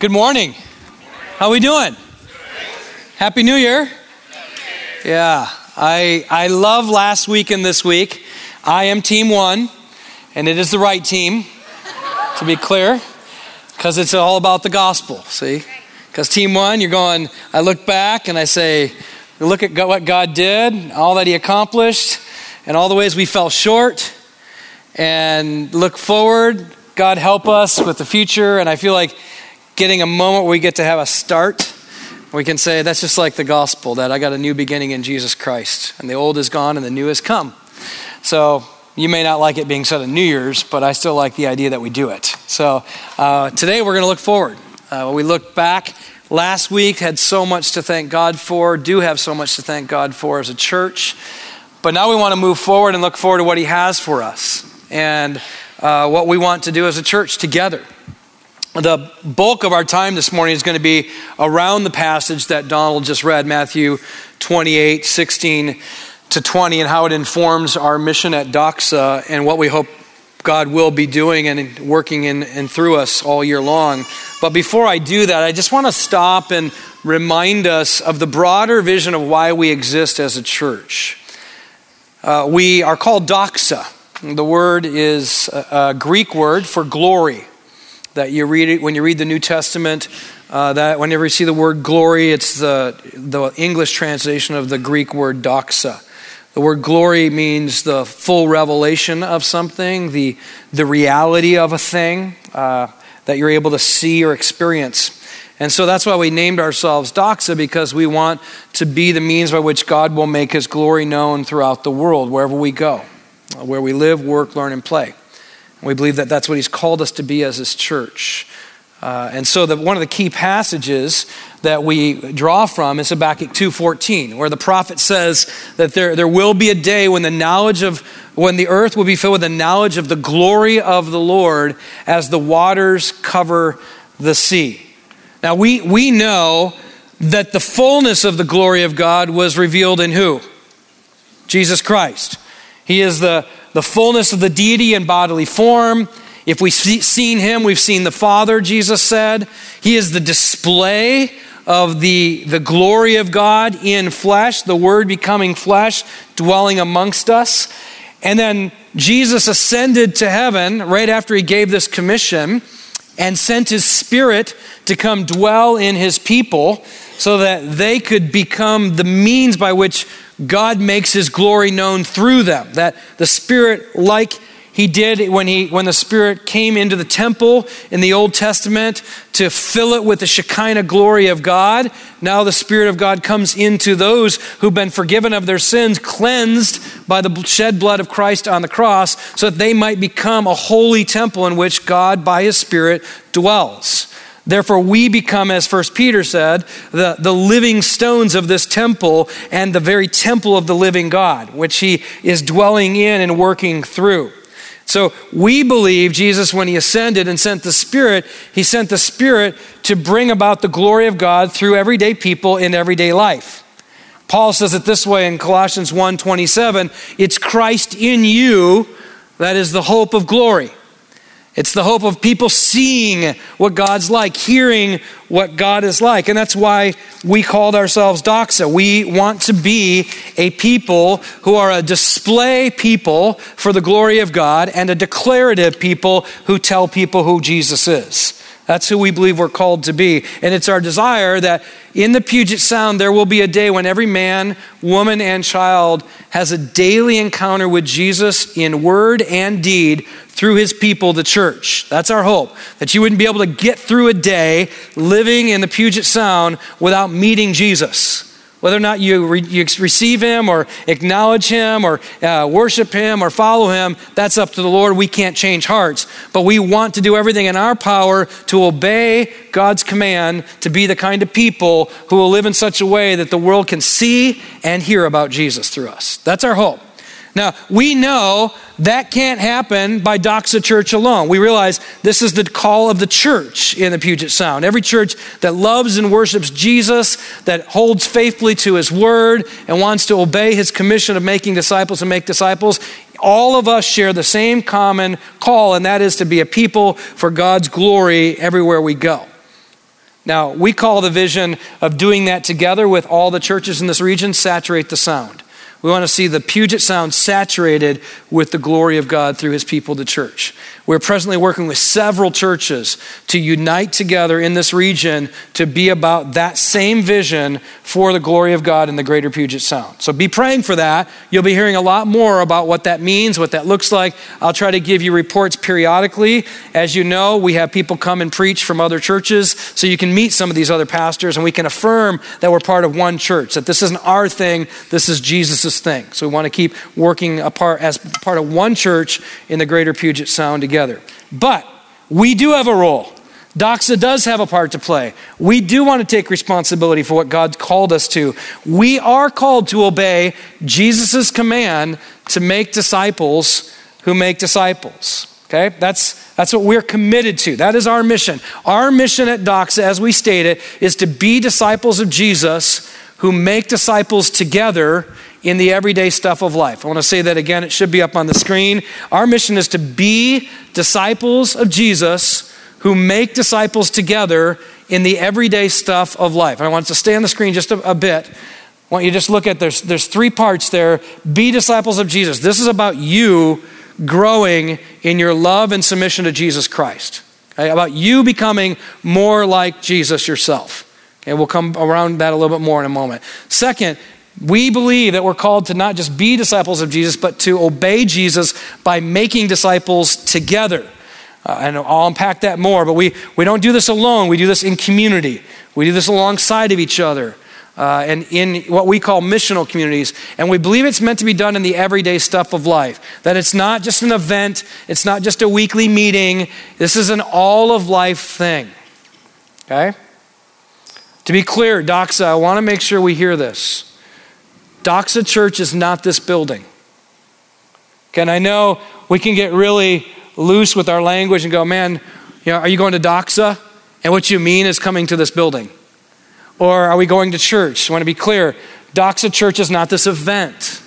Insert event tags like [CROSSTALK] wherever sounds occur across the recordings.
Good morning. How are we doing? Happy New Year. Yeah, I I love last week and this week. I am team 1 and it is the right team to be clear cuz it's all about the gospel, see? Cuz team 1 you're going I look back and I say look at what God did, all that he accomplished and all the ways we fell short and look forward. God help us with the future and I feel like getting a moment where we get to have a start. We can say that's just like the gospel that I got a new beginning in Jesus Christ, and the old is gone and the new has come. So you may not like it being said on New Year's, but I still like the idea that we do it. So uh, today we're going to look forward. Uh, we look back. Last week had so much to thank God for, do have so much to thank God for as a church. But now we want to move forward and look forward to what He has for us and uh, what we want to do as a church together. The bulk of our time this morning is going to be around the passage that Donald just read, Matthew 28 16 to 20, and how it informs our mission at Doxa and what we hope God will be doing and working in and through us all year long. But before I do that, I just want to stop and remind us of the broader vision of why we exist as a church. Uh, we are called doxa. The word is a, a Greek word for glory that you read it when you read the New Testament. Uh, that whenever you see the word glory, it's the, the English translation of the Greek word doxa. The word glory means the full revelation of something, the, the reality of a thing uh, that you're able to see or experience. And so that's why we named ourselves Doxa, because we want to be the means by which God will make his glory known throughout the world, wherever we go, where we live, work, learn, and play. We believe that that's what he's called us to be as his church. Uh, and so the, one of the key passages that we draw from is Habakkuk 2.14, where the prophet says that there, there will be a day when the knowledge of, when the earth will be filled with the knowledge of the glory of the Lord as the waters cover the sea. Now we, we know that the fullness of the glory of God was revealed in who? Jesus Christ. He is the the fullness of the deity in bodily form. If we've seen him, we've seen the Father, Jesus said. He is the display of the, the glory of God in flesh, the Word becoming flesh, dwelling amongst us. And then Jesus ascended to heaven right after he gave this commission and sent his Spirit to come dwell in his people so that they could become the means by which God makes his glory known through them. That the Spirit, like he did when, he, when the Spirit came into the temple in the Old Testament to fill it with the Shekinah glory of God, now the Spirit of God comes into those who've been forgiven of their sins, cleansed by the shed blood of Christ on the cross, so that they might become a holy temple in which God, by his Spirit, dwells. Therefore, we become, as First Peter said, the, the living stones of this temple and the very temple of the living God, which he is dwelling in and working through. So we believe Jesus, when he ascended and sent the Spirit, he sent the Spirit to bring about the glory of God through everyday people in everyday life. Paul says it this way in Colossians 1:27, it's Christ in you that is the hope of glory. It's the hope of people seeing what God's like, hearing what God is like. And that's why we called ourselves Doxa. We want to be a people who are a display people for the glory of God and a declarative people who tell people who Jesus is. That's who we believe we're called to be. And it's our desire that in the Puget Sound, there will be a day when every man, woman, and child has a daily encounter with Jesus in word and deed through his people, the church. That's our hope. That you wouldn't be able to get through a day living in the Puget Sound without meeting Jesus. Whether or not you, re- you receive him or acknowledge him or uh, worship him or follow him, that's up to the Lord. We can't change hearts. But we want to do everything in our power to obey God's command to be the kind of people who will live in such a way that the world can see and hear about Jesus through us. That's our hope. Now, we know that can't happen by Doxa Church alone. We realize this is the call of the church in the Puget Sound. Every church that loves and worships Jesus, that holds faithfully to his word, and wants to obey his commission of making disciples and make disciples, all of us share the same common call, and that is to be a people for God's glory everywhere we go. Now, we call the vision of doing that together with all the churches in this region saturate the sound. We want to see the Puget Sound saturated with the glory of God through his people, the church. We're presently working with several churches to unite together in this region to be about that same vision for the glory of God in the greater Puget Sound. So be praying for that. You'll be hearing a lot more about what that means, what that looks like. I'll try to give you reports periodically. As you know, we have people come and preach from other churches, so you can meet some of these other pastors and we can affirm that we're part of one church, that this isn't our thing, this is Jesus' thing. So we want to keep working apart as part of one church in the greater Puget Sound together. But we do have a role. Doxa does have a part to play. We do want to take responsibility for what God called us to. We are called to obey Jesus' command to make disciples who make disciples. Okay? That's, that's what we're committed to. That is our mission. Our mission at Doxa, as we stated, is to be disciples of Jesus who make disciples together in the everyday stuff of life. I want to say that again, it should be up on the screen. Our mission is to be disciples of Jesus who make disciples together in the everyday stuff of life. I want to stay on the screen just a, a bit. I want you to just look at there's there's three parts there. Be disciples of Jesus. This is about you growing in your love and submission to Jesus Christ. Okay? About you becoming more like Jesus yourself. Okay, we'll come around that a little bit more in a moment. Second, we believe that we're called to not just be disciples of Jesus, but to obey Jesus by making disciples together. Uh, and I'll unpack that more, but we, we don't do this alone. We do this in community. We do this alongside of each other uh, and in what we call missional communities. And we believe it's meant to be done in the everyday stuff of life. That it's not just an event, it's not just a weekly meeting. This is an all of life thing. Okay? To be clear, Doxa, I want to make sure we hear this. Doxa Church is not this building. Okay, and I know we can get really loose with our language and go, man, you know, are you going to Doxa? And what you mean is coming to this building. Or are we going to church? I want to be clear. Doxa Church is not this event.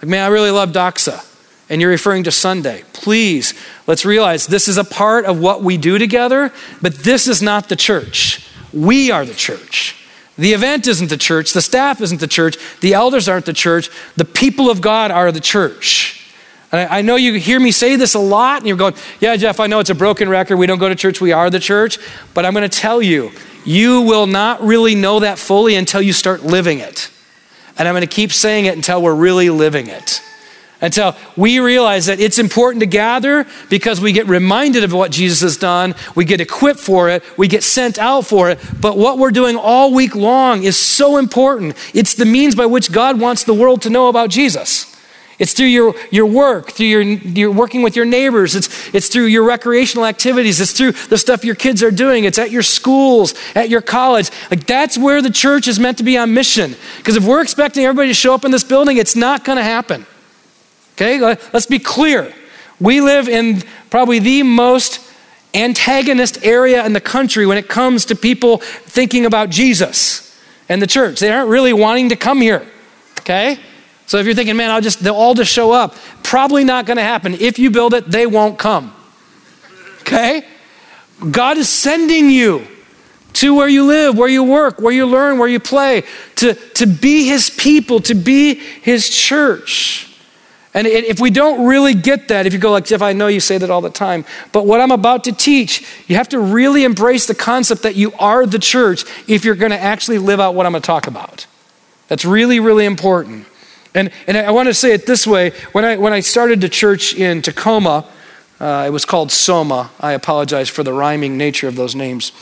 Like, man, I really love Doxa. And you're referring to Sunday. Please, let's realize this is a part of what we do together, but this is not the church. We are the church. The event isn't the church. The staff isn't the church. The elders aren't the church. The people of God are the church. And I, know you hear me say this a lot, and you're going, Yeah, Jeff, I know it's a broken record. We don't go to church. We are the church. But I'm going to tell you, you will not really know that fully until you start living it. And I'm going to keep saying it until we're really living it until we realize that it's important to gather because we get reminded of what Jesus has done, we get equipped for it, we get sent out for it. But what we're doing all week long is so important. It's the means by which God wants the world to know about Jesus. It's through your, your work, through your, your working with your neighbors. It's, it's through your recreational activities. It's through the stuff your kids are doing. It's at your schools, at your college. Like that's where the church is meant to be on mission. Because if we're expecting everybody to show up in this building, it's not going to happen. Okay, let's be clear. We live in probably the most antagonist area in the country when it comes to people thinking about Jesus and the church. They aren't really wanting to come here. Okay? So if you're thinking, man, I'll just they'll all just show up, probably not going to happen. If you build it, they won't come. Okay? God is sending you to where you live, where you work, where you learn, where you play, to, to be his people, to be his church. And if we don't really get that, if you go like, Jeff, I know you say that all the time, but what I'm about to teach, you have to really embrace the concept that you are the church if you're going to actually live out what I'm going to talk about. That's really, really important. And, and I want to say it this way when I, when I started the church in Tacoma, uh, it was called Soma. I apologize for the rhyming nature of those names.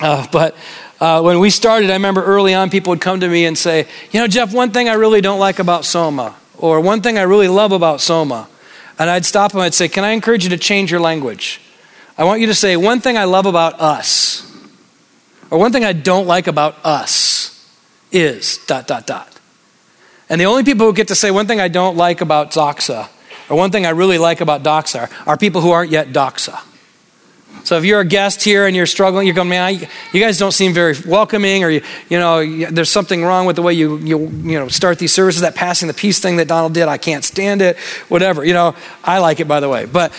Uh, but uh, when we started, I remember early on people would come to me and say, You know, Jeff, one thing I really don't like about Soma or one thing I really love about Soma. And I'd stop them, I'd say, Can I encourage you to change your language? I want you to say, One thing I love about us, or one thing I don't like about us is dot, dot, dot. And the only people who get to say one thing I don't like about Doxa, or one thing I really like about Doxa, are people who aren't yet Doxa. So if you're a guest here and you're struggling, you're going, man, I, you guys don't seem very welcoming, or you, you know, there's something wrong with the way you, you, you know, start these services. That passing the peace thing that Donald did, I can't stand it. Whatever, you know, I like it by the way. But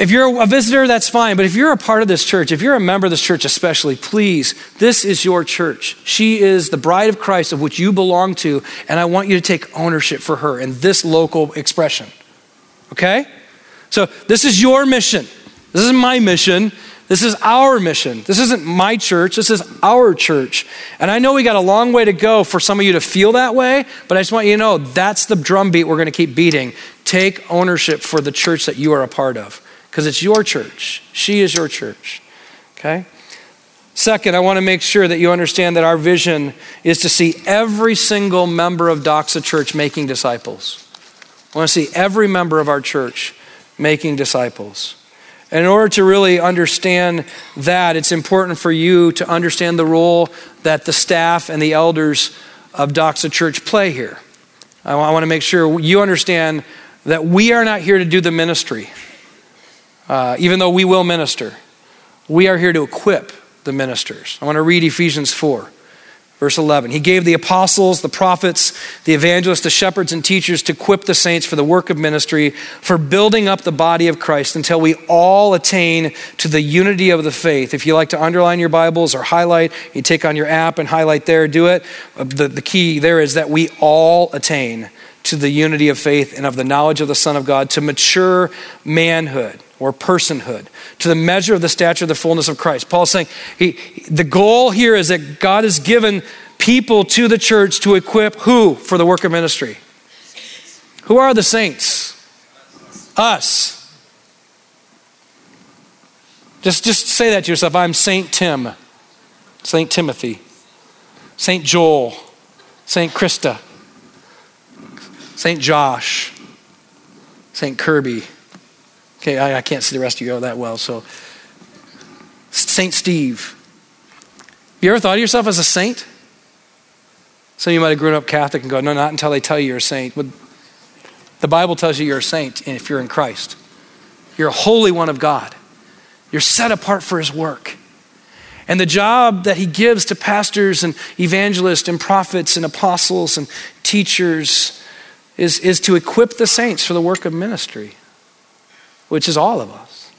if you're a visitor, that's fine. But if you're a part of this church, if you're a member of this church, especially, please, this is your church. She is the bride of Christ of which you belong to, and I want you to take ownership for her in this local expression. Okay? So, this is your mission. This is my mission. This is our mission. This isn't my church. This is our church. And I know we got a long way to go for some of you to feel that way, but I just want you to know that's the drumbeat we're going to keep beating. Take ownership for the church that you are a part of because it's your church. She is your church. Okay? Second, I want to make sure that you understand that our vision is to see every single member of Doxa Church making disciples. I want to see every member of our church making disciples. And in order to really understand that, it's important for you to understand the role that the staff and the elders of Doxa Church play here. I want to make sure you understand that we are not here to do the ministry, uh, even though we will minister. We are here to equip the ministers. I want to read Ephesians 4. Verse 11, he gave the apostles, the prophets, the evangelists, the shepherds, and teachers to equip the saints for the work of ministry, for building up the body of Christ until we all attain to the unity of the faith. If you like to underline your Bibles or highlight, you take on your app and highlight there, do it. Uh, the, the key there is that we all attain to the unity of faith and of the knowledge of the Son of God, to mature manhood or personhood, to the measure of the stature of the fullness of Christ. Paul's saying he, the goal here is that God has given people to the church to equip who for the work of ministry? Who are the saints? Us. Just, just say that to yourself. I'm Saint Tim, Saint Timothy, Saint Joel, Saint Krista, Saint Josh, Saint Kirby. Okay, I, I can't see the rest of you all that well, so Saint Steve. Have you ever thought of yourself as a saint? Some of you might have grown up Catholic and go, no, not until they tell you you're a saint. But the Bible tells you you're a saint if you're in Christ. You're a holy one of God. You're set apart for his work. And the job that he gives to pastors and evangelists and prophets and apostles and teachers is, is to equip the saints for the work of ministry which is all of us.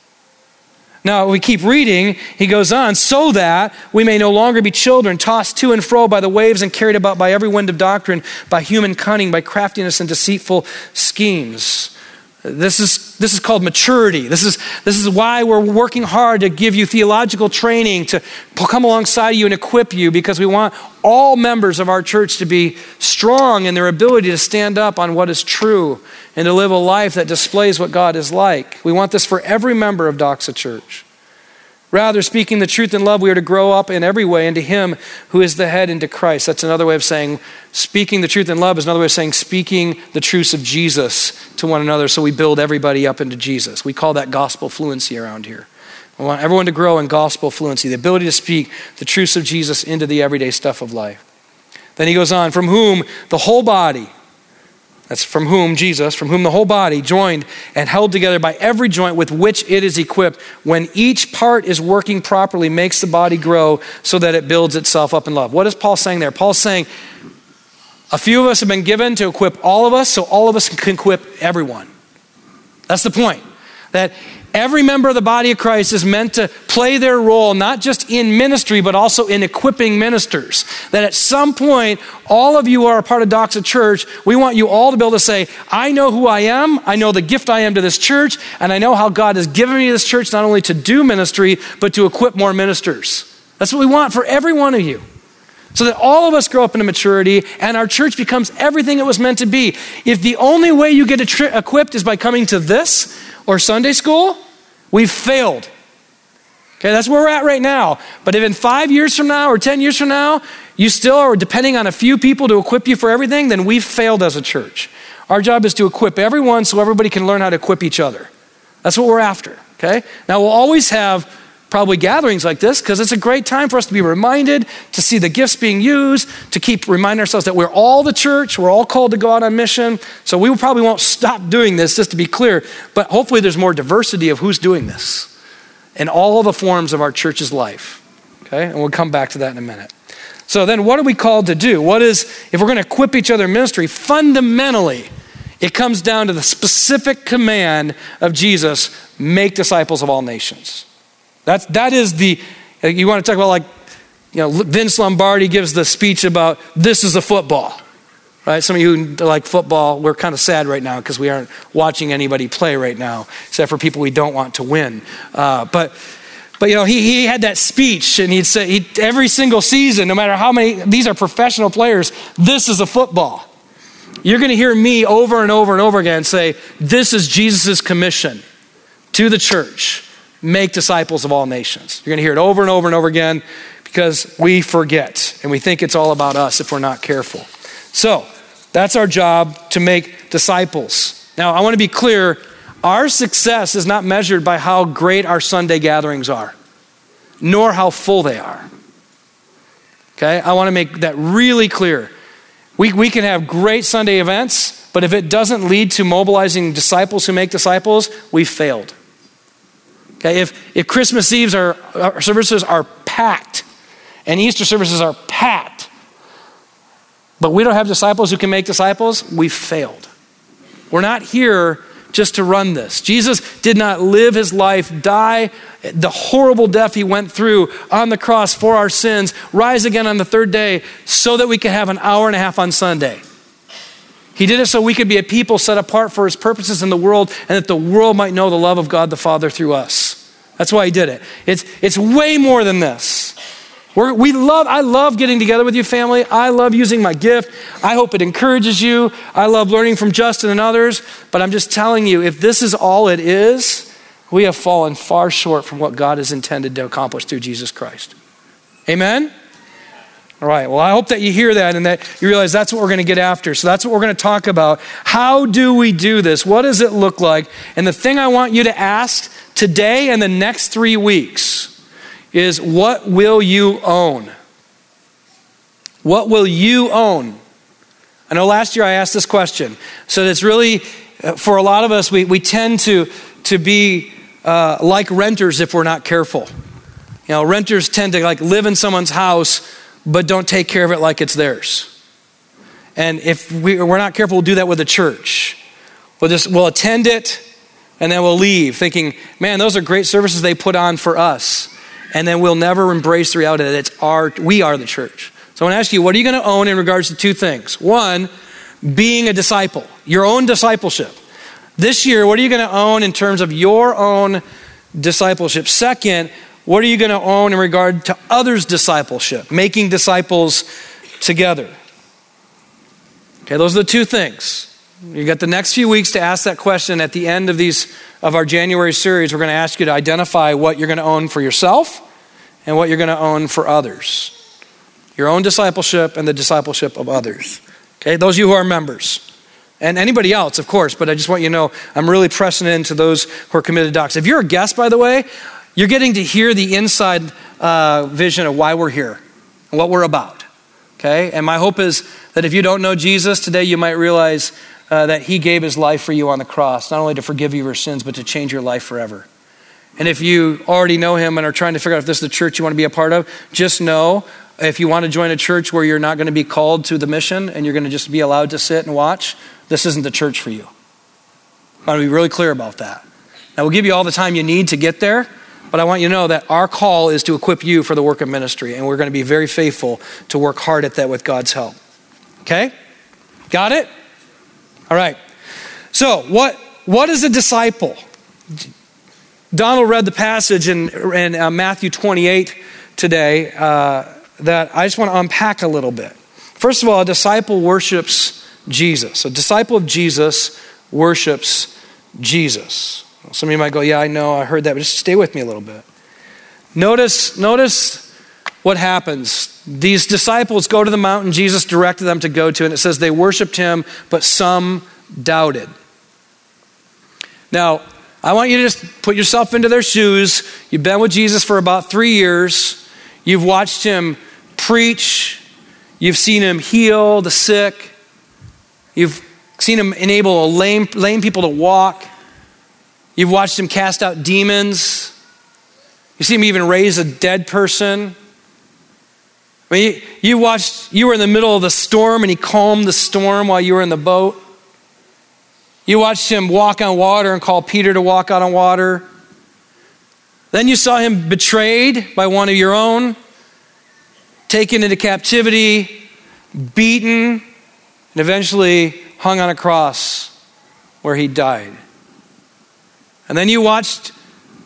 Now, we keep reading, he goes on, so that we may no longer be children, tossed to and fro by the waves and carried about by every wind of doctrine, by human cunning, by craftiness and deceitful schemes. This is, this is called maturity. This is, this is why we're working hard to give you theological training, to come alongside you and equip you, because we want all members of our church to be strong in their ability to stand up on what is true and to live a life that displays what God is like. We want this for every member of Doxa Church. Rather, speaking the truth in love, we are to grow up in every way into Him who is the head, into Christ. That's another way of saying speaking the truth in love is another way of saying speaking the truths of Jesus to one another so we build everybody up into Jesus. We call that gospel fluency around here. We want everyone to grow in gospel fluency, the ability to speak the truths of Jesus into the everyday stuff of life. Then he goes on, from whom the whole body, that's from whom, Jesus, from whom the whole body, joined and held together by every joint with which it is equipped, when each part is working properly, makes the body grow so that it builds itself up in love. What is Paul saying there? Paul's saying a few of us have been given to equip all of us, so all of us can equip everyone. That's the point. That Every member of the body of Christ is meant to play their role, not just in ministry, but also in equipping ministers. That at some point, all of you are a part of Doxa Church. We want you all to be able to say, I know who I am, I know the gift I am to this church, and I know how God has given me this church not only to do ministry, but to equip more ministers. That's what we want for every one of you so that all of us grow up into maturity and our church becomes everything it was meant to be. If the only way you get equipped is by coming to this or Sunday school, We've failed. Okay, that's where we're at right now. But if in five years from now or 10 years from now, you still are depending on a few people to equip you for everything, then we've failed as a church. Our job is to equip everyone so everybody can learn how to equip each other. That's what we're after. Okay? Now, we'll always have probably gatherings like this because it's a great time for us to be reminded, to see the gifts being used, to keep reminding ourselves that we're all the church, we're all called to go out on mission. So we probably won't stop doing this, just to be clear, but hopefully there's more diversity of who's doing this in all the forms of our church's life. Okay? And we'll come back to that in a minute. So then what are we called to do? What is, if we're going to equip each other in ministry, fundamentally, It comes down to the specific command of Jesus make disciples of all nations. That's, that is the, you want to talk about like, you know, Vince Lombardi gives the speech about this is a football. Right? Some of you like football, we're kind of sad right now because we aren't watching anybody play right now, except for people we don't want to win. Uh, but but you know, he, he had that speech, and he'd say he, every single season, no matter how many, these are professional players, this is a football. You're going to hear me over and over and over again say, This is Jesus' commission to the church make disciples of all nations. You're going to hear it over and over and over again because we forget and we think it's all about us if we're not careful. So, that's our job to make disciples. Now, I want to be clear our success is not measured by how great our Sunday gatherings are, nor how full they are. Okay? I want to make that really clear. We, we can have great Sunday events, but if it doesn't lead to mobilizing disciples who make disciples, we've failed. If, if Christmas Eve's are, our services are packed and Easter services are packed, but we don't have disciples who can make disciples, we've failed. We're not here just to run this. Jesus did not live his life, die the horrible death he went through on the cross for our sins, rise again on the third day so that we could have an hour and a half on Sunday. He did it so we could be a people set apart for his purposes in the world and that the world might know the love of God the Father through us. That's why he did it. It's, it's way more than this. We're, we love, I love getting together with you, family. I love using my gift. I hope it encourages you. I love learning from Justin and others. But I'm just telling you, if this is all it is, we have fallen far short from what God has intended to accomplish through Jesus Christ. Amen? All right, well, I hope that you hear that and that you realize that's what we're going to get after. So that's what we're going to talk about. How do we do this? What does it look like? And the thing I want you to ask today and the next three weeks is what will you own? What will you own? I know last year I asked this question. So it's really, uh, for a lot of us, we, we tend to, to be uh, like renters if we're not careful. You know, renters tend to like live in someone's house, but don't take care of it like it's theirs. And if we, we're not careful, we'll do that with the church. We'll just, we'll attend it, and then we'll leave thinking, man, those are great services they put on for us and then we'll never embrace the reality that it's our, we are the church. So I want to ask you, what are you going to own in regards to two things? One, being a disciple, your own discipleship. This year, what are you going to own in terms of your own discipleship? Second, what are you going to own in regard to others' discipleship, making disciples together? Okay, those are the two things. You got the next few weeks to ask that question at the end of these of our January series. We're going to ask you to identify what you're going to own for yourself and what you're going to own for others. Your own discipleship and the discipleship of others. Okay, those of you who are members. And anybody else, of course, but I just want you to know I'm really pressing into those who are committed docs. If you're a guest, by the way, you're getting to hear the inside uh, vision of why we're here and what we're about. Okay? And my hope is that if you don't know Jesus today, you might realize uh, that he gave his life for you on the cross, not only to forgive you your sins, but to change your life forever. And if you already know him and are trying to figure out if this is the church you want to be a part of, just know if you want to join a church where you're not going to be called to the mission and you're going to just be allowed to sit and watch, this isn't the church for you. I want to be really clear about that. Now, we'll give you all the time you need to get there, but I want you to know that our call is to equip you for the work of ministry, and we're going to be very faithful to work hard at that with God's help. Okay? Got it? All right. So, what, what is a disciple? Donald read the passage in, in uh, Matthew 28 today uh, that I just want to unpack a little bit. First of all, a disciple worships Jesus. A disciple of Jesus worships Jesus. Some of you might go, Yeah, I know, I heard that, but just stay with me a little bit. Notice, notice what happens these disciples go to the mountain Jesus directed them to go to, and it says they worshiped him, but some doubted. Now, I want you to just put yourself into their shoes. You've been with Jesus for about three years. You've watched him preach. You've seen him heal the sick. You've seen him enable lame, lame people to walk. You've watched him cast out demons. You see him even raise a dead person. I mean, you, watched, you were in the middle of the storm and he calmed the storm while you were in the boat. You watched him walk on water and call Peter to walk out on water. Then you saw him betrayed by one of your own, taken into captivity, beaten, and eventually hung on a cross where he died. And then you watched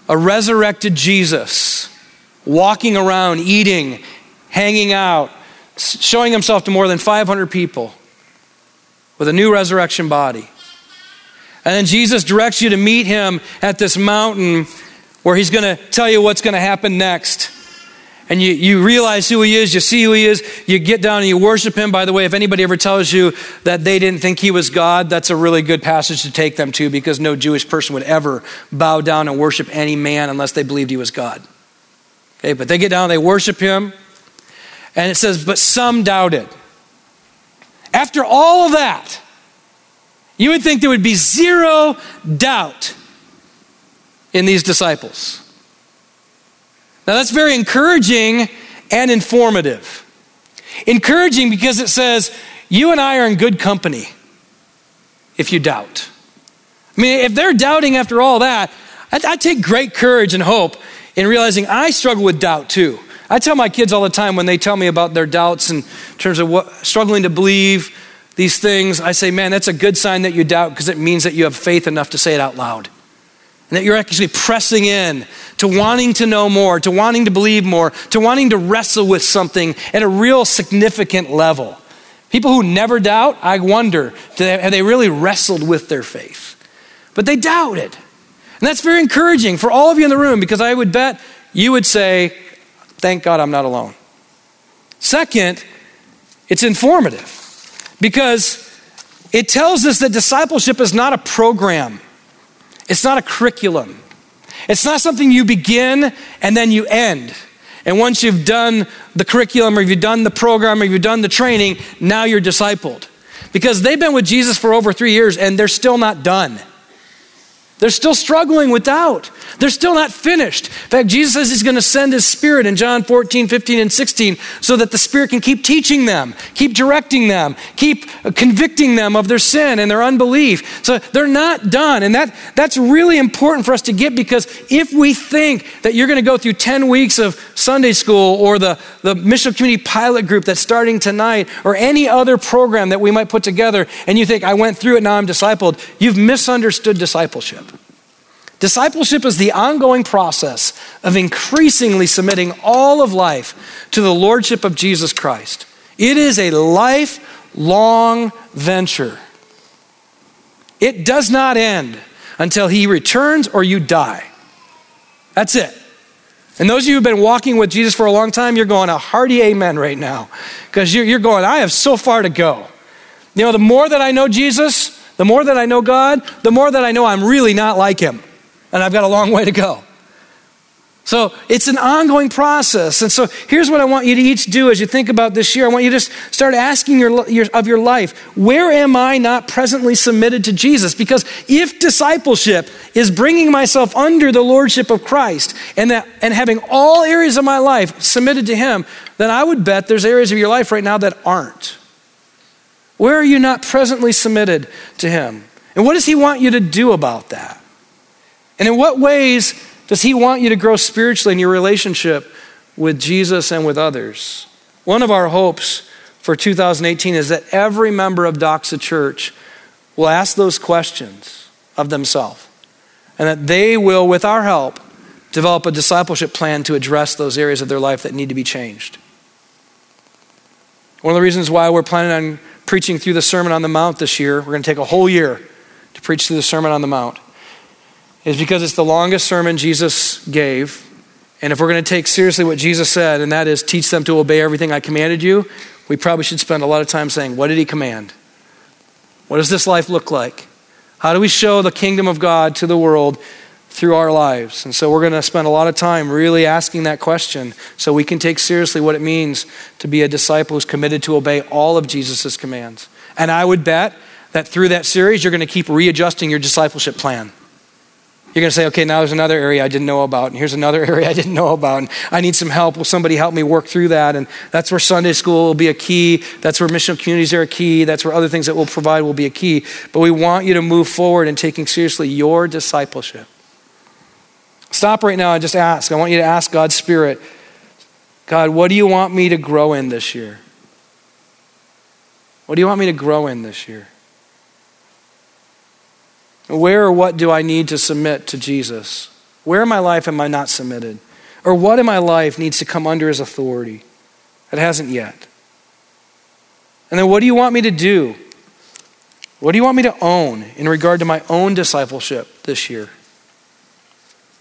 a resurrected Jesus walking around, eating, hanging out, showing himself to more than 500 people with a new resurrection body. And then Jesus directs you to meet him at this mountain where he's going to tell you what's going to happen next. And you, you realize who he is, you see who he is, you get down and you worship him. By the way, if anybody ever tells you that they didn't think he was God, that's a really good passage to take them to because no Jewish person would ever bow down and worship any man unless they believed he was God. Okay, but they get down, they worship him, and it says, but some doubted. After all of that, you would think there would be zero doubt in these disciples. Now, that's very encouraging and informative. Encouraging because it says, You and I are in good company if you doubt. I mean, if they're doubting after all that, I, I take great courage and hope in realizing I struggle with doubt too. I tell my kids all the time when they tell me about their doubts in terms of what, struggling to believe these things, I say, man, that's a good sign that you doubt because it means that you have faith enough to say it out loud. And that you're actually pressing in to wanting to know more, to wanting to believe more, to wanting to wrestle with something at a real significant level. People who never doubt, I wonder, have they really wrestled with their faith? But they doubted. And that's very encouraging for all of you in the room because I would bet you would say, Thank God I'm not alone. Second, it's informative because it tells us that discipleship is not a program, it's not a curriculum, it's not something you begin and then you end. And once you've done the curriculum or you've done the program or you've done the training, now you're discipled. Because they've been with Jesus for over three years and they're still not done. They're still struggling with doubt. They're still not finished. In fact, Jesus says he's going to send his spirit in John 14, 15, and 16 so that the spirit can keep teaching them, keep directing them, keep uh, convicting them of their sin and their unbelief. So they're not done. And that, that's really important for us to get because if we think that you're going to go through 10 weeks of Sunday school or the, the Mission Community Pilot Group that's starting tonight or any other program that we might put together and you think, I went through it, now I'm discipled, you've misunderstood discipleship. Discipleship is the ongoing process of increasingly submitting all of life to the Lordship of Jesus Christ. It is a lifelong venture. It does not end until He returns or you die. That's it. And those of you who've been walking with Jesus for a long time, you're going a hearty amen right now because you're, you're going, I have so far to go. You know, the more that I know Jesus, the more that I know God, the more that I know I'm really not like Him and I've got a long way to go. So it's an ongoing process. And so here's what I want you to each do as you think about this year. I want you to just start asking your, your, of your life, where am I not presently submitted to Jesus? Because if discipleship is bringing myself under the lordship of Christ and, that, and having all areas of my life submitted to Him, then I would bet there's areas of your life right now that aren't. Where are you not presently submitted to Him? And what does He want you to do about that? And in what ways does He want you to grow spiritually in your relationship with Jesus and with others? One of our hopes for 2018 is that every member of Doxa Church will ask those questions of themselves and that they will, with our help, develop a discipleship plan to address those areas of their life that need to be changed. One of the reasons why we're planning on preaching through the Sermon on the Mount this year, we're going to take a whole year to preach through the Sermon on the Mount is because it's the longest sermon Jesus gave. And if we're going to take seriously what Jesus said, and that is teach them to obey everything I commanded you, we probably should spend a lot of time saying, What did he command? What does this life look like? How do we show the kingdom of God to the world through our lives? And so we're going to spend a lot of time really asking that question so we can take seriously what it means to be a disciple who's committed to obey all of Jesus' commands. And I would bet that through that series, you're going to keep readjusting your discipleship plan You're going to say, okay, now there's another area I didn't know about, and here's another [LAUGHS] area I didn't know about, and I need some help. Will somebody help me work through that? And that's where Sunday school will be a key. That's where missional communities are a key. That's where other things that we'll provide will be a key. But we want you to move forward in taking seriously your discipleship. Stop right now and just ask. I want you to ask God's Spirit, God, what do you want me to grow in this year? What do you want me to grow in this year? Where or what do I need to submit to Jesus? Where in my life am I not submitted? Or what in my life needs to come under his authority? It hasn't yet. And then what do you want me to do? What do you want me to own in regard to my own discipleship this year?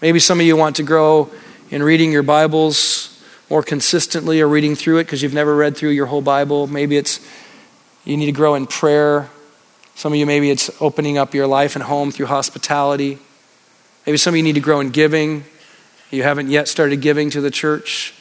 Maybe some of you want to grow in reading your Bibles more consistently or reading through it because you've never read through your whole Bible. Maybe it's you need to grow in prayer some of you, maybe it's opening up your life and home through hospitality. Maybe some of you need to grow in giving. You haven't yet started giving to the church,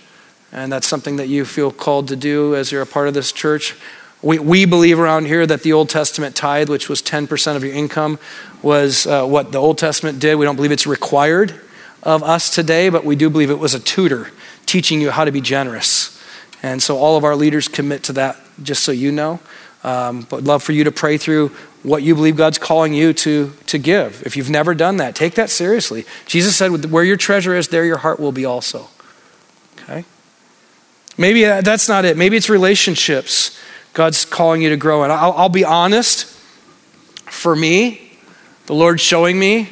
and that's something that you feel called to do as you're a part of this church. We, we believe around here that the Old Testament tithe, which was 10% of your income, was uh, what the Old Testament did. We don't believe it's required of us today, but we do believe it was a tutor teaching you how to be generous. And so all of our leaders commit to that, just so you know. Um, but love for you to pray through what you believe God's calling you to, to give. If you've never done that, take that seriously. Jesus said, Where your treasure is, there your heart will be also. Okay? Maybe uh, that's not it. Maybe it's relationships God's calling you to grow in. I'll, I'll be honest. For me, the Lord's showing me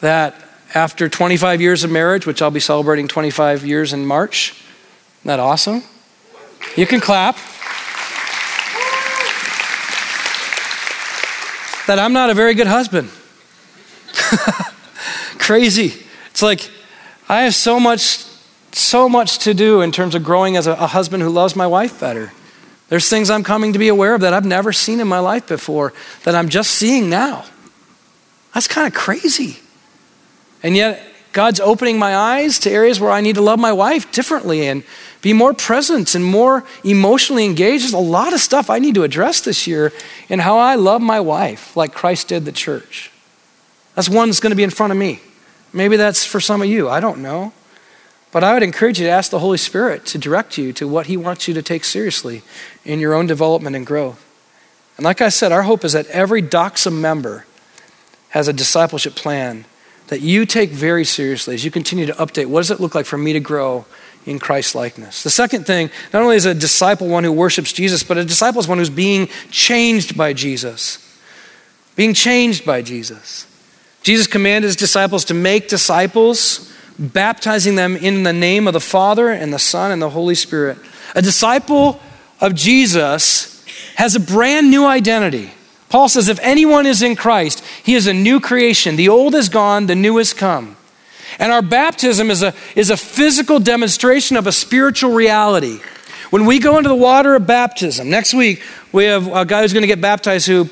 that after 25 years of marriage, which I'll be celebrating 25 years in March, isn't that awesome? You can clap. That I'm not a very good husband. [LAUGHS] Crazy. It's like I have so much, so much to do in terms of growing as a, a husband who loves my wife better. There's things I'm coming to be aware of that I've never seen in my life before that I'm just seeing now. That's kind of crazy. And yet, God's opening my eyes to areas where I need to love my wife differently and be more present and more emotionally engaged. There's a lot of stuff I need to address this year in how I love my wife, like Christ did the church. That's one that's going to be in front of me. Maybe that's for some of you. I don't know. But I would encourage you to ask the Holy Spirit to direct you to what He wants you to take seriously in your own development and growth. And like I said, our hope is that every Doxa member has a discipleship plan that you take very seriously as you continue to update. What does it look like for me to grow in Christ likeness? The second thing, not only is a disciple one who worships Jesus, but a disciple is one who's being changed by Jesus. Being changed by Jesus. Jesus commanded his disciples to make disciples, baptizing them in the name of the Father and the Son and the Holy Spirit. A disciple of Jesus has a brand new identity. Paul says, if anyone is in Christ, he is a new creation. The old is gone, the new has come. And our baptism is a, is a physical demonstration of a spiritual reality. When we go into the water of baptism, next week we have a guy who's going to get baptized who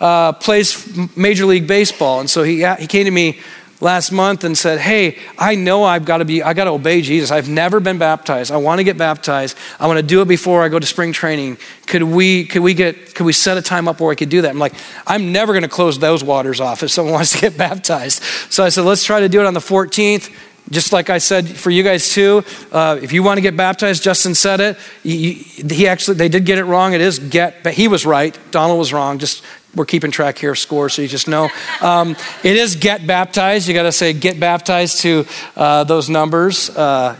uh, plays Major League Baseball. And so he, he came to me last month and said, Hey, I know I've got to be, I got to obey Jesus. I've never been baptized. I want to get baptized. I want to do it before I go to spring training. Could we, could we get, could we set a time up where I could do that? I'm like, I'm never going to close those waters off if someone [LAUGHS] wants to get baptized. So I said, let's try to do it on the 14th just like I said for you guys too, uh, if you want to get baptized, Justin said it. He, he, actually, they did get it wrong. It is get, but he was right. Donald was wrong. Just we're keeping track here of scores, so you just know. Um, it is get baptized. You got to say get baptized to uh, those numbers. Uh,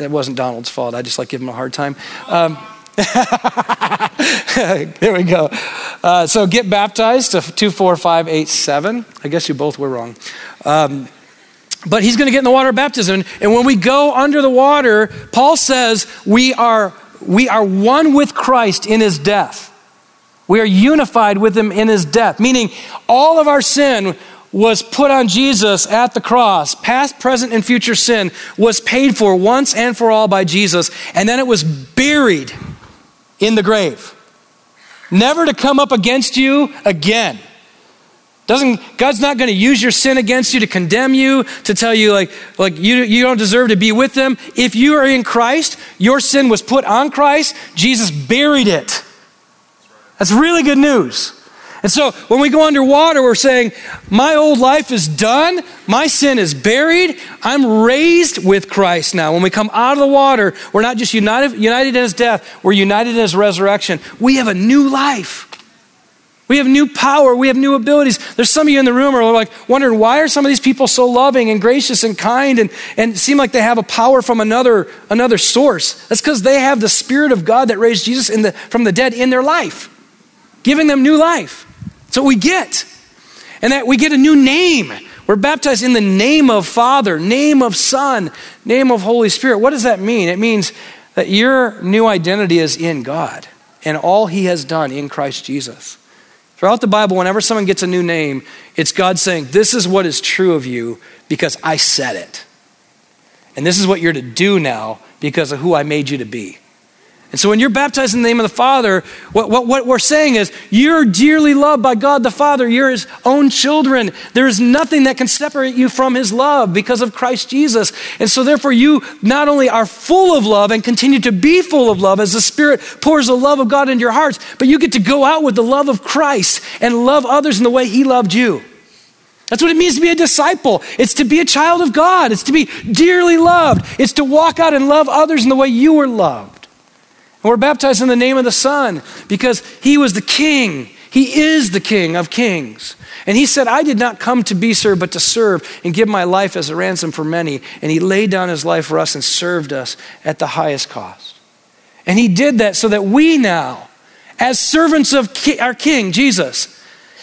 it, wasn't Donald's fault. I just like give him a hard time. Um, [LAUGHS] there we go. Uh, so get baptized to 24587. I guess you both were wrong. Um, but he's going to get in the water of baptism. And when we go under the water, Paul says we are, we are one with Christ in his death. We are unified with him in his death, meaning all of our sin was put on Jesus at the cross. Past, present, and future sin was paid for once and for all by Jesus, and then it was buried in the grave. Never to come up against you again. Doesn't, God's not going to use your sin against you to condemn you, to tell you like, like you, you don't deserve to be with them. If you are in Christ, your sin was put on Christ, Jesus buried it. That's really good news. And so when we go underwater, we're saying, My old life is done. My sin is buried. I'm raised with Christ now. When we come out of the water, we're not just united, united in his death, we're united in his resurrection. We have a new life. We have new power. We have new abilities. There's some of you in the room who are like wondering why are some of these people so loving and gracious and kind and, and seem like they have a power from another, another source. That's because they have the Spirit of God that raised Jesus the, from the dead in their life, giving them new life. What we get. And that we get a new name. We're baptized in the name of Father, name of Son, name of Holy Spirit. What does that mean? It means that your new identity is in God and all He has done in Christ Jesus. Throughout the Bible, whenever someone gets a new name, it's God saying, This is what is true of you because I said it. And this is what you're to do now because of who I made you to be. And so when you're baptized in the name of the Father, what, what, what, we're saying is you're dearly loved by God the Father. You're his own children. There is nothing that can separate you from his love because of Christ Jesus. And so therefore you not only are full of love and continue to be full of love as the Spirit pours the love of God into your hearts, but you get to go out with the love of Christ and love others in the way he loved you. That's what it means to be a disciple. It's to be a child of God. It's to be dearly loved. It's to walk out and love others in the way you were loved. And we're baptized in the name of the Son because he was the king. He is the king of kings. And he said, I did not come to be served, but to serve and give my life as a ransom for many. And he laid down his life for us and served us at the highest cost. And he did that so that we now, as servants of our king, Jesus,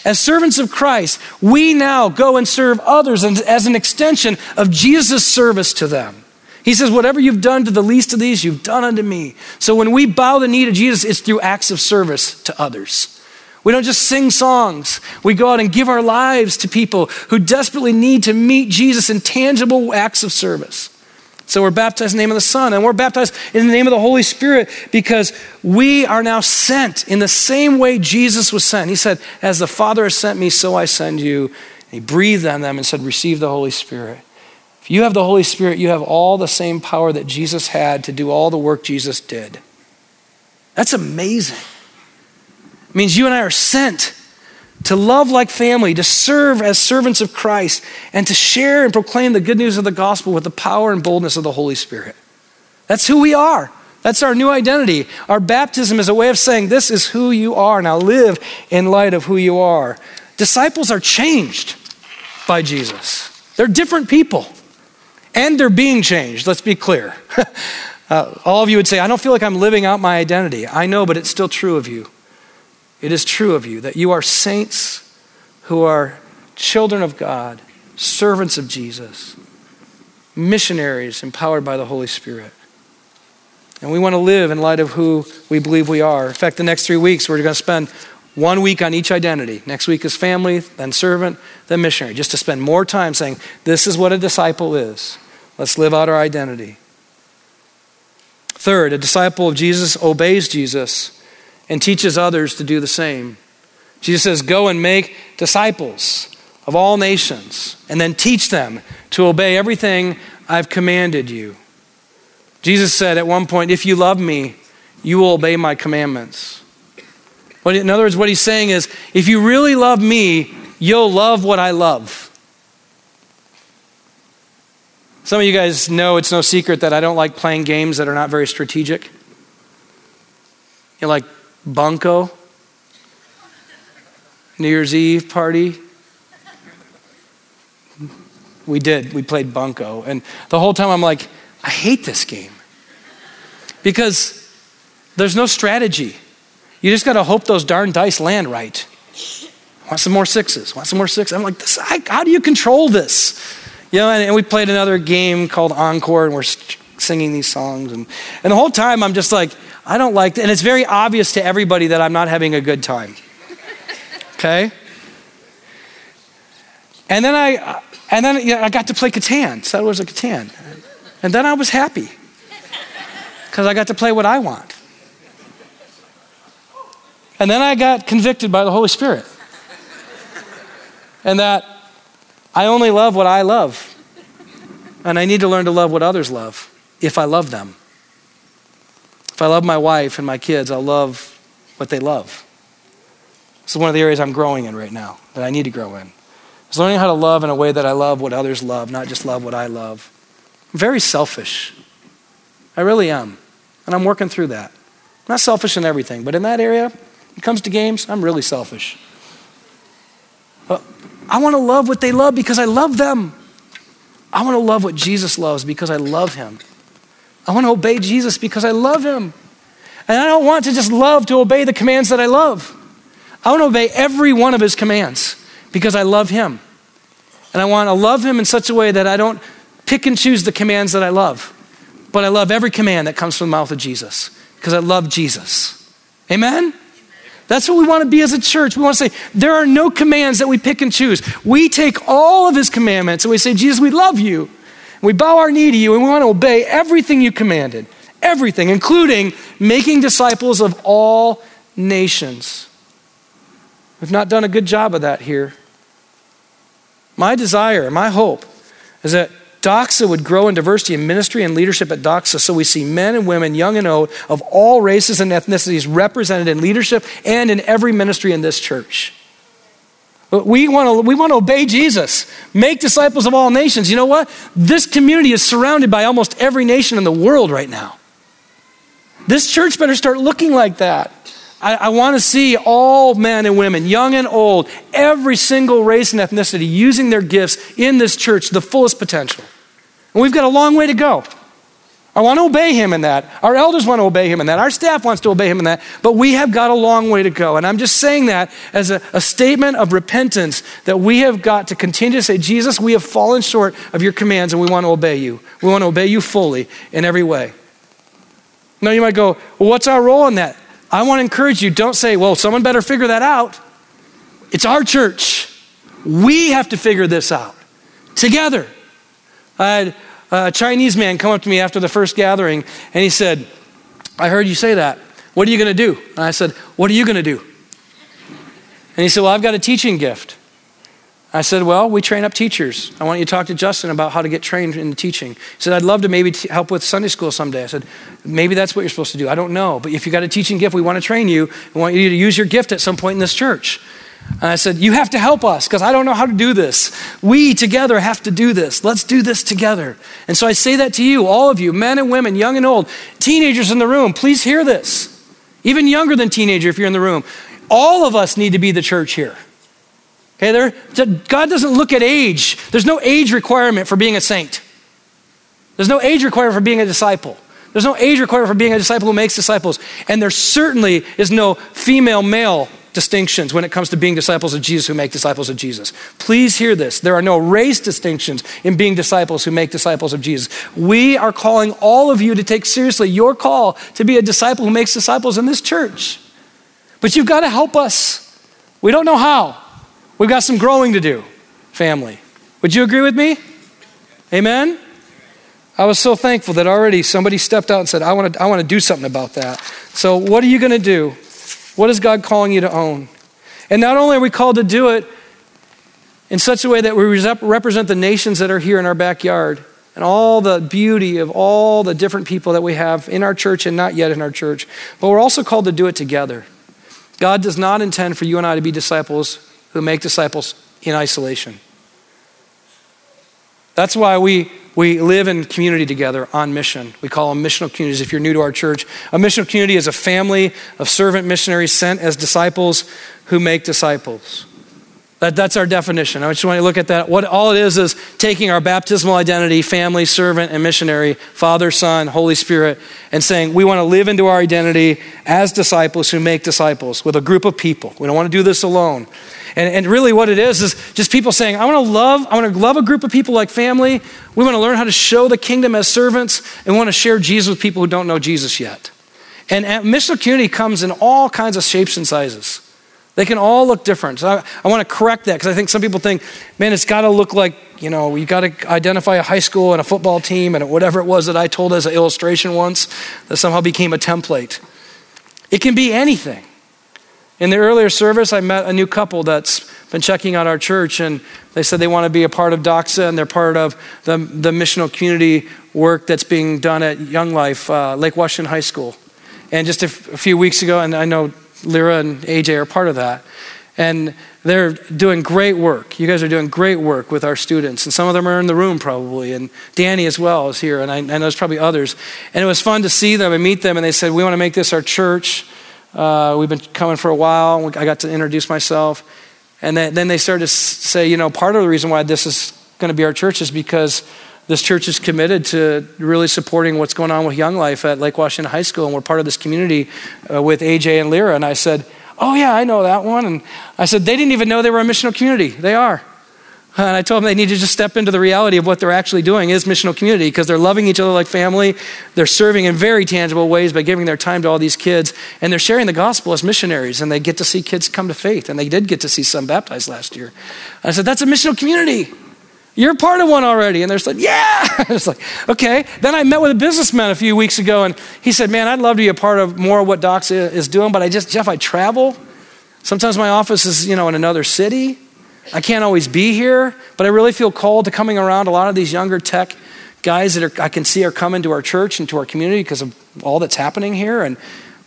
as servants of Christ, we now go and serve others as an extension of Jesus' service to them. He says, Whatever you've done to the least of these, you've done unto me. So when we bow the knee to Jesus, it's through acts of service to others. We don't just sing songs. We go out and give our lives to people who desperately need to meet Jesus in tangible acts of service. So we're baptized in the name of the Son, and we're baptized in the name of the Holy Spirit because we are now sent in the same way Jesus was sent. He said, As the Father has sent me, so I send you. And he breathed on them and said, Receive the Holy Spirit. If you have the Holy Spirit, you have all the same power that Jesus had to do all the work Jesus did. That's amazing. It means you and I are sent to love like family, to serve as servants of Christ, and to share and proclaim the good news of the gospel with the power and boldness of the Holy Spirit. That's who we are. That's our new identity. Our baptism is a way of saying, This is who you are. Now live in light of who you are. Disciples are changed by Jesus, they're different people. And they're being changed, let's be clear. [LAUGHS] uh, all of you would say, I don't feel like I'm living out my identity. I know, but it's still true of you. It is true of you that you are saints who are children of God, servants of Jesus, missionaries empowered by the Holy Spirit. And we want to live in light of who we believe we are. In fact, the next three weeks, we're going to spend one week on each identity. Next week is family, then servant, then missionary, just to spend more time saying, This is what a disciple is. Let's live out our identity. Third, a disciple of Jesus obeys Jesus and teaches others to do the same. Jesus says, Go and make disciples of all nations, and then teach them to obey everything I've commanded you. Jesus said at one point, If you love me, you will obey my commandments. in other words, what he's saying is, if you really love me, you'll love what I love. Some of you guys know it's no secret that I don't like playing games that are not very strategic. You know, like Bunko, New Year's Eve party. We did. We played Bunko. And the whole time I'm like, I hate this game. Because there's no strategy. You just got to hope those darn dice land right. Want some more sixes? Want some more sixes? I'm like, this, I, how do you control this? You know, and, and we played another game called Encore, and we're singing these songs. And, and the whole time, I'm just like, I don't like, and it's very obvious to everybody that I'm not having a good time. Okay? And then I, and then you know, I got to play Catan. So that was a Catan. And then I was happy because I got to play what I want. And then I got convicted by the Holy Spirit. And that I only love what I love. And I need to learn to love what others love if I love them. If I love my wife and my kids, I'll love what they love. This is one of the areas I'm growing in right now that I need to grow in. It's learning how to love in a way that I love what others love, not just love what I love. I'm very selfish. I really am. And I'm working through that. I'm not selfish in everything, but in that area, when it comes to games, I'm really selfish. But I want to love what they love because I love them. I want to love what Jesus loves because I love him. I want to obey Jesus because I love him. And I don't want to just love to obey the commands that I love. I want to obey every one of his commands because I love him. And I want to love him in such a way that I don't pick and choose the commands that I love, but I love every command that comes from the mouth of Jesus because I love Jesus. Amen? That's what we want to be as a church. We want to say, there are no commands that we pick and choose. We take all of his commandments and we say, Jesus, we love you. We bow our knee to you and we want to obey everything you commanded. Everything, including making disciples of all nations. We've not done a good job of that here. My desire, my hope, is that Doxa would grow in diversity in ministry and leadership at Doxa so we see men and women, young and old, of all races and ethnicities represented in leadership and in every ministry in this church. We want to we want to obey Jesus, make disciples of all nations. You know what? This community is surrounded by almost every nation in the world right now. This church better start looking like that. I, I want to see all men and women, young and old, every single race and ethnicity using their gifts in this church the fullest potential. And we've got a long way to go. I want to obey him in that. Our elders want to obey him in that. Our staff wants to obey him in that. But we have got a long way to go. And I'm just saying that as a, a, statement of repentance that we have got to continue to say, Jesus, we have fallen short of your commands and we want to obey you. We want to obey you fully in every way. Now you might go, well, what's our role in that? I want to encourage you don't say, well, someone better figure that out. It's our church. We have to figure this out together. I had a Chinese man come up to me after the first gathering and he said, I heard you say that. What are you going to do? And I said, What are you going to do? And he said, Well, I've got a teaching gift. I said, Well, we train up teachers. I want you to talk to Justin about how to get trained in teaching. He said, I'd love to maybe t- help with Sunday school someday. I said, Maybe that's what you're supposed to do. I don't know. But if you got a teaching gift, we want to train you. We want you to use your gift at some point in this church. And I said, You have to help us because I don't know how to do this. We together have to do this. Let's do this together. And so I say that to you, all of you, men and women, young and old, teenagers in the room, please hear this. Even younger than teenager, if you're in the room. All of us need to be the church here. Okay, there, God doesn't look at age. There's no age requirement for being a saint. There's no age requirement for being a disciple. There's no age requirement for being a disciple who makes disciples. And there certainly is no female male distinctions when it comes to being disciples of Jesus who make disciples of Jesus. Please hear this. There are no race distinctions in being disciples who make disciples of Jesus. We are calling all of you to take seriously your call to be a disciple who makes disciples in this church. But you've got to help us. We don't know how. We've got some growing to do, family. Would you agree with me? Amen? I was so thankful that already somebody stepped out and said, I want to, I want to do something about that. So, what are you going to do? What is God calling you to own? And not only are we called to do it in such a way that we represent the nations that are here in our backyard and all the beauty of all the different people that we have in our church and not yet in our church, but we're also called to do it together. God does not intend for you and I to be disciples who make disciples in isolation. That's why we, we live in community together on mission. We call them missional communities if you're new to our church. A missional community is a family of servant missionaries sent as disciples who make disciples. That, that's our definition. I just want to look at that. What all it is is taking our baptismal identity, family, servant, and missionary, Father, Son, Holy Spirit, and saying we want to live into our identity as disciples who make disciples with a group of people. We don't want to do this alone. And, and really, what it is is just people saying, I want to love, I want to love a group of people like family. We want to learn how to show the kingdom as servants, and we want to share Jesus with people who don't know Jesus yet. And missional community comes in all kinds of shapes and sizes. They can all look different. So I, I want to correct that because I think some people think, man, it's got to look like, you know, you got to identify a high school and a football team and whatever it was that I told as an illustration once that somehow became a template. It can be anything. In the earlier service, I met a new couple that's been checking out our church, and they said they want to be a part of Doxa and they're part of the, the missional community work that's being done at Young Life, uh, Lake Washington High School. And just a, f- a few weeks ago, and I know Lyra and AJ are part of that. And they're doing great work. You guys are doing great work with our students. And some of them are in the room probably. And Danny as well is here. And I, know there's probably others. And it was fun to see them and meet them. And they said, We want to make this our church. Uh, we've been coming for a while. I got to introduce myself. And then, then they started to say, You know, part of the reason why this is going to be our church is because this church is committed to really supporting what's going on with Young Life at Lake Washington High School. And we're part of this community uh, with AJ and Lyra. And I said, Oh, yeah, I know that one. And I said, They didn't even know they were a missional community. They are. And I told them they need to just step into the reality of what they're actually doing is missional community because they're loving each other like family. They're serving in very tangible ways by giving their time to all these kids. And they're sharing the gospel as missionaries. And they get to see kids come to faith. And they did get to see some baptized last year. I said, That's a missional community. You're part of one already. And they're like, yeah. [LAUGHS] it's like, okay. Then I met with a businessman a few weeks ago, and he said, man, I'd love to be a part of more of what Doxa is doing, but I just, Jeff, I travel. Sometimes my office is, you know, in another city. I can't always be here, but I really feel called to coming around a lot of these younger tech guys that are, I can see are coming to our church and to our community because of all that's happening here. And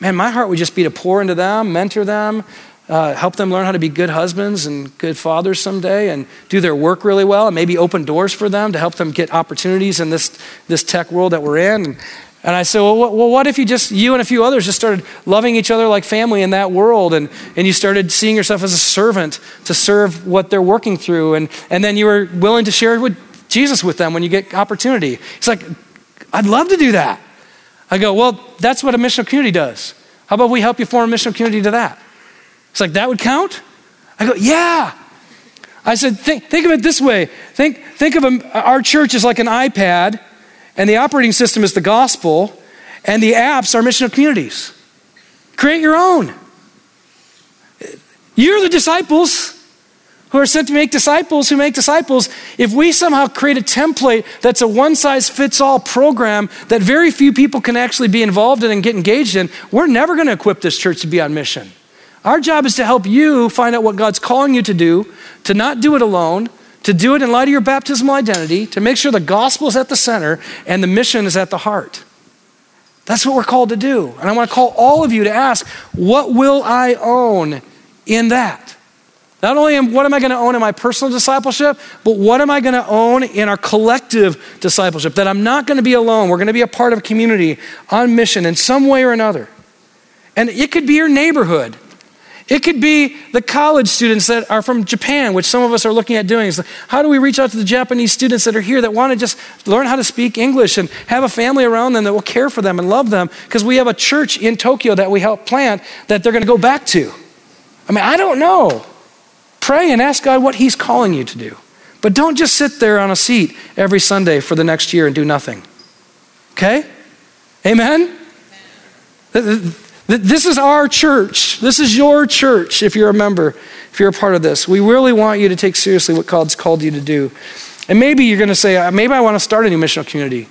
man, my heart would just be to pour into them, mentor them, uh, help them learn how to be good husbands and good fathers someday and do their work really well and maybe open doors for them to help them get opportunities in this, this tech world that we're in. And, and I said, well what, well, what if you just, you and a few others just started loving each other like family in that world and, and you started seeing yourself as a servant to serve what they're working through and, and then you were willing to share with Jesus with them when you get opportunity. He's like, I'd love to do that. I go, well, that's what a missional community does. How about we help you form a missional community to that? It's like, that would count? I go, yeah. I said, think, think of it this way. Think, think of a, our church as like an iPad, and the operating system is the gospel, and the apps are missional communities. Create your own. You're the disciples who are sent to make disciples who make disciples. If we somehow create a template that's a one size fits all program that very few people can actually be involved in and get engaged in, we're never going to equip this church to be on mission. Our job is to help you find out what God's calling you to do, to not do it alone, to do it in light of your baptismal identity, to make sure the gospel is at the center and the mission is at the heart. That's what we're called to do. And I want to call all of you to ask, what will I own in that? Not only am, what am I going to own in my personal discipleship, but what am I going to own in our collective discipleship? That I'm not going to be alone. We're going to be a part of a community on mission in some way or another. And it could be your neighborhood. It could be the college students that are from Japan, which some of us are looking at doing. Like, how do we reach out to the Japanese students that are here that want to just learn how to speak English and have a family around them that will care for them and love them? Because we have a church in Tokyo that we help plant that they're going to go back to. I mean, I don't know. Pray and ask God what He's calling you to do. But don't just sit there on a seat every Sunday for the next year and do nothing. Okay? Amen? This is our church. This is your church if you're a member, if you're a part of this. We really want you to take seriously what God's called you to do. And maybe you're going to say, uh, maybe I want to start a new missional community.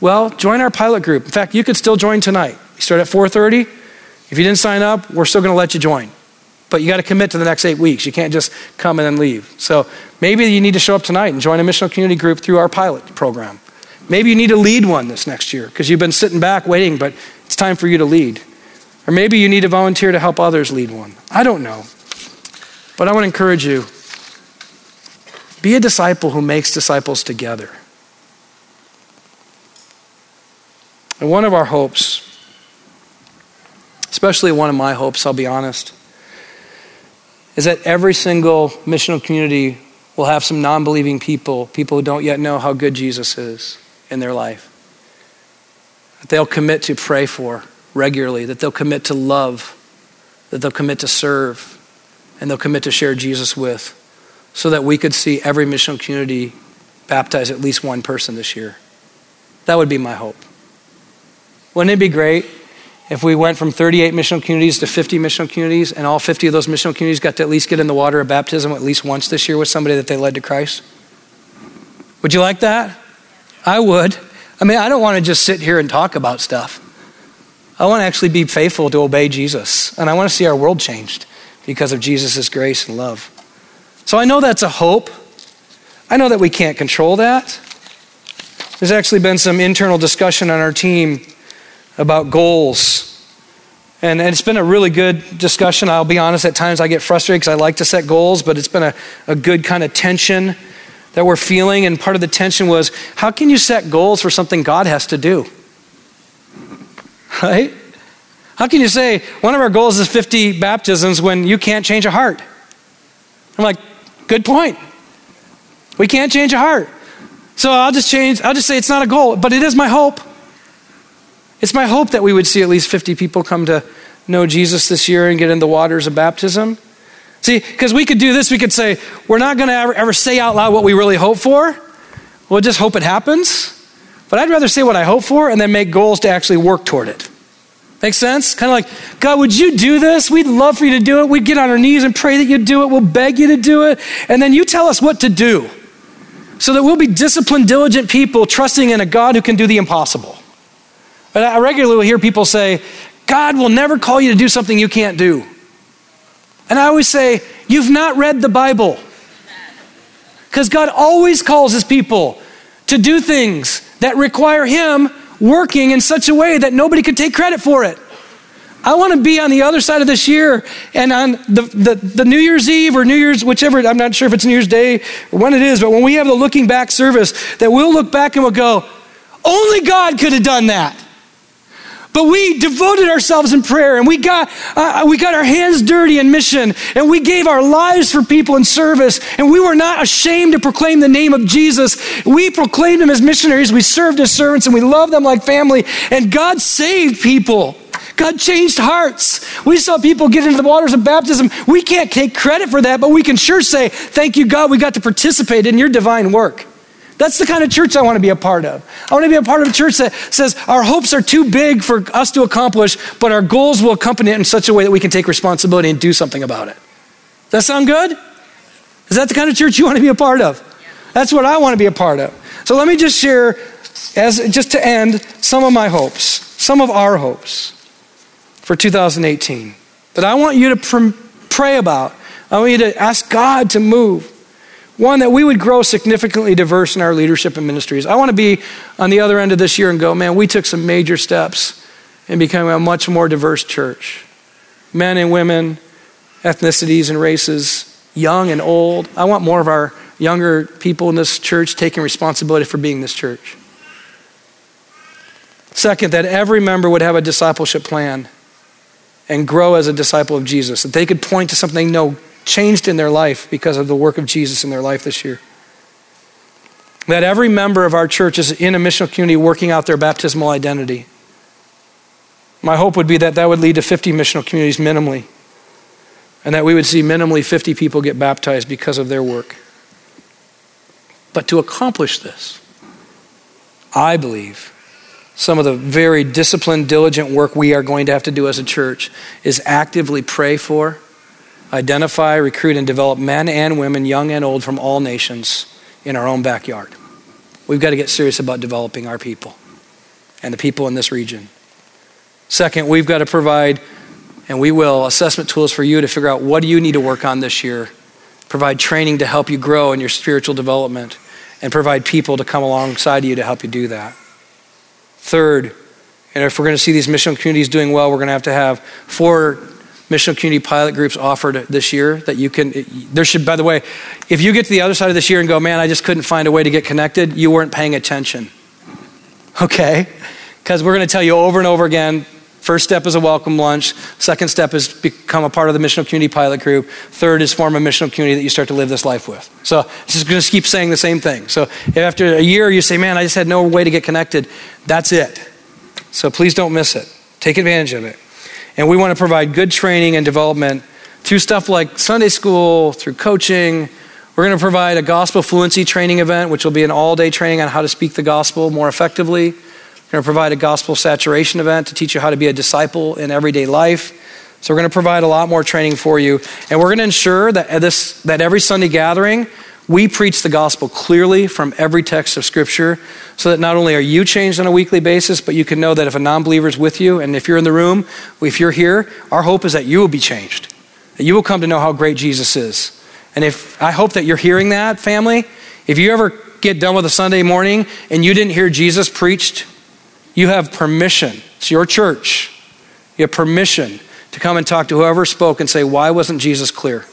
Well, join our pilot group. In fact, you could still join tonight. We start at 4:30. If you didn't sign up, we're still going to let you join. But you got to commit to the next eight weeks. You can't just come and then leave. So maybe you need to show up tonight and join a missional community group through our pilot program. Maybe you need to lead one this next year because you've been sitting back waiting, but it's time for you to lead. Or maybe you need to volunteer to help others lead one. I don't know. But I want to encourage you be a disciple who makes disciples together. And one of our hopes, especially one of my hopes, I'll be honest, is that every single missional community will have some non believing people, people who don't yet know how good Jesus is in their life. That they'll commit to pray for regularly, that they'll commit to love, that they'll commit to serve, and they'll commit to share Jesus with, so that we could see every missional community baptize at least one person this year. That would be my hope. Wouldn't it be great if we went from 38 missional communities to 50 missional communities, and all 50 of those missional communities got to at least get in the water of baptism at least once this year with somebody that they led to Christ? Would you like that? I would. I mean, I don't want to just sit here and talk about stuff. I want to actually be faithful to obey Jesus. And I want to see our world changed because of Jesus' grace and love. So I know that's a hope. I know that we can't control that. There's actually been some internal discussion on our team about goals And, it's been a really good discussion. I'll be honest, at times I get frustrated because I like to set goals, but it's been a, a good kind of tension that we're feeling. And part of the tension was how can you set goals for something God has to do? Right? How can you say one of our goals is 50 baptisms when you can't change a heart? I'm like, good point. We can't change a heart. So I'll just change, I'll just say it's not a goal, but it is my hope. It's my hope that we would see at least 50 people come to know Jesus this year and get in the waters of baptism. See, because we could do this, we could say, we're not going to ever, ever say out loud what we really hope for. We'll just hope it happens. But I'd rather say what I hope for and then make goals to actually work toward it. Make sense? Kind of like, God, would you do this? We'd love for you to do it. We'd get on our knees and pray that you'd do it. We'll beg you to do it. And then you tell us what to do so that we'll be disciplined, diligent people trusting in a God who can do the impossible. But I regularly hear people say, God will never call you to do something you can't do. And I always say, You've not read the Bible. Because God always calls his people to do things that require him working in such a way that nobody could take credit for it. I want to be on the other side of this year and on the, the, the, New Year's Eve or New Year's, whichever, I'm not sure if it's New Year's Day or when it is, but when we have the looking back service, that we'll look back and we'll go, only God could have done that. But we devoted ourselves in prayer and we got, uh, we got our hands dirty in mission and we gave our lives for people in service and we were not ashamed to proclaim the name of Jesus. We proclaimed him as missionaries. We served as servants and we loved them like family and God saved people. God changed hearts. We saw people get into the waters of baptism. We can't take credit for that, but we can sure say, Thank you, God, we got to participate in your divine work. That's the kind of church I want to be a part of. I want to be a part of a church that says our hopes are too big for us to accomplish, but our goals will accompany it in such a way that we can take responsibility and do something about it. Does that sound good? Is that the kind of church you want to be a part of? That's what I want to be a part of. So let me just share, as just to end, some of my hopes, some of our hopes for 2018 that I want you to pr- pray about. I want you to ask God to move. One, that we would grow significantly diverse in our leadership and ministries. I want to be on the other end of this year and go, man, we took some major steps in becoming a much more diverse church. Men and women, ethnicities and races, young and old. I want more of our younger people in this church taking responsibility for being this church. Second, that every member would have a discipleship plan and grow as a disciple of Jesus, that they could point to something they know changed in their life because of the work of Jesus in their life this year. That every member of our church is in a missional community working out their baptismal identity. My hope would be that that would lead to 50 missional communities minimally, and that we would see minimally 50 people get baptized because of their work. But to accomplish this, I believe some of the very disciplined, diligent work we are going to have to do as a church is actively pray for identify, recruit, and develop men and women, young and old, from all nations in our own backyard. We've got to get serious about developing our people and the people in this region. Second, we've got to provide, and we will, assessment tools for you to figure out what do you need to work on this year. Provide training to help you grow in your spiritual development, and provide people to come alongside you to help you do that. Third, and if we're going to see these mission communities doing well, we're going to have to have four missional community pilot groups offered this year that you can there should by the way if you get to the other side of this year and go man i just couldn't find a way to get connected you weren't paying attention. Okay? Because we're going to tell you over and over again first step is a welcome lunch second step is become a part of the missional community pilot group third is form a missional community that you start to live this life with. So just going to keep saying the same thing. So after a year you say man i just had no way to get connected that's it. So please don't miss it. Take advantage of it and we want to provide good training and development through stuff like Sunday school, through coaching. We're going to provide a gospel fluency training event, which will be an all day training on how to speak the gospel more effectively. We're going to provide a gospel saturation event to teach you how to be a disciple in everyday life. So we're going to provide a lot more training for you. And we're going to ensure that, this, that every Sunday gathering, we preach the gospel clearly from every text of Scripture so that not only are you changed on a weekly basis, but you can know that if a non believer is with you, and if you're in the room, if you're here, our hope is that you will be changed, that you will come to know how great Jesus is. And if I hope that you're hearing that, family, if you ever get done with a Sunday morning and you didn't hear Jesus preached, you have permission. It's your church. You have permission to come and talk to whoever spoke and say, Why wasn't Jesus clear?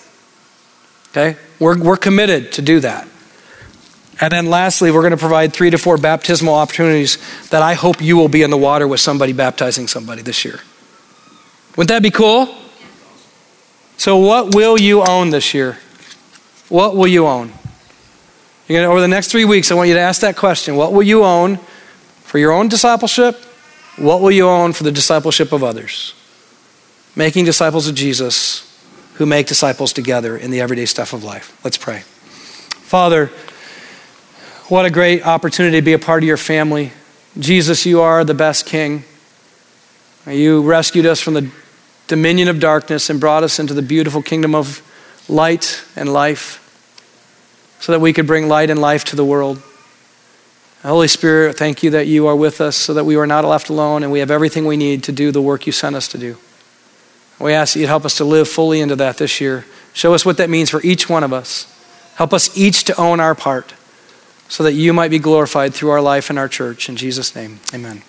Okay? We're, we're committed to do that. And then lastly, we're going to provide three to four baptismal opportunities that I hope you will be in the water with somebody baptizing somebody this year. Wouldn't that be cool? So, what will you own this year? What will you own? Gonna, over the next three weeks, I want you to ask that question What will you own for your own discipleship? What will you own for the discipleship of others? Making disciples of Jesus who make disciples together in the everyday stuff of life. Let's pray. Father, what a great opportunity to be a part of your family. Jesus, you are the best king. You rescued us from the dominion of darkness and brought us into the beautiful kingdom of light and life so that we could bring light and life to the world. Holy Spirit, thank you that you are with us so that we are not left alone and we have everything we need to do the work you sent us to do. We ask that you'd help us to live fully into that this year. Show us what that means for each one of us. Help us each to own our part so that you might be glorified through our life and our church. In Jesus' name, amen.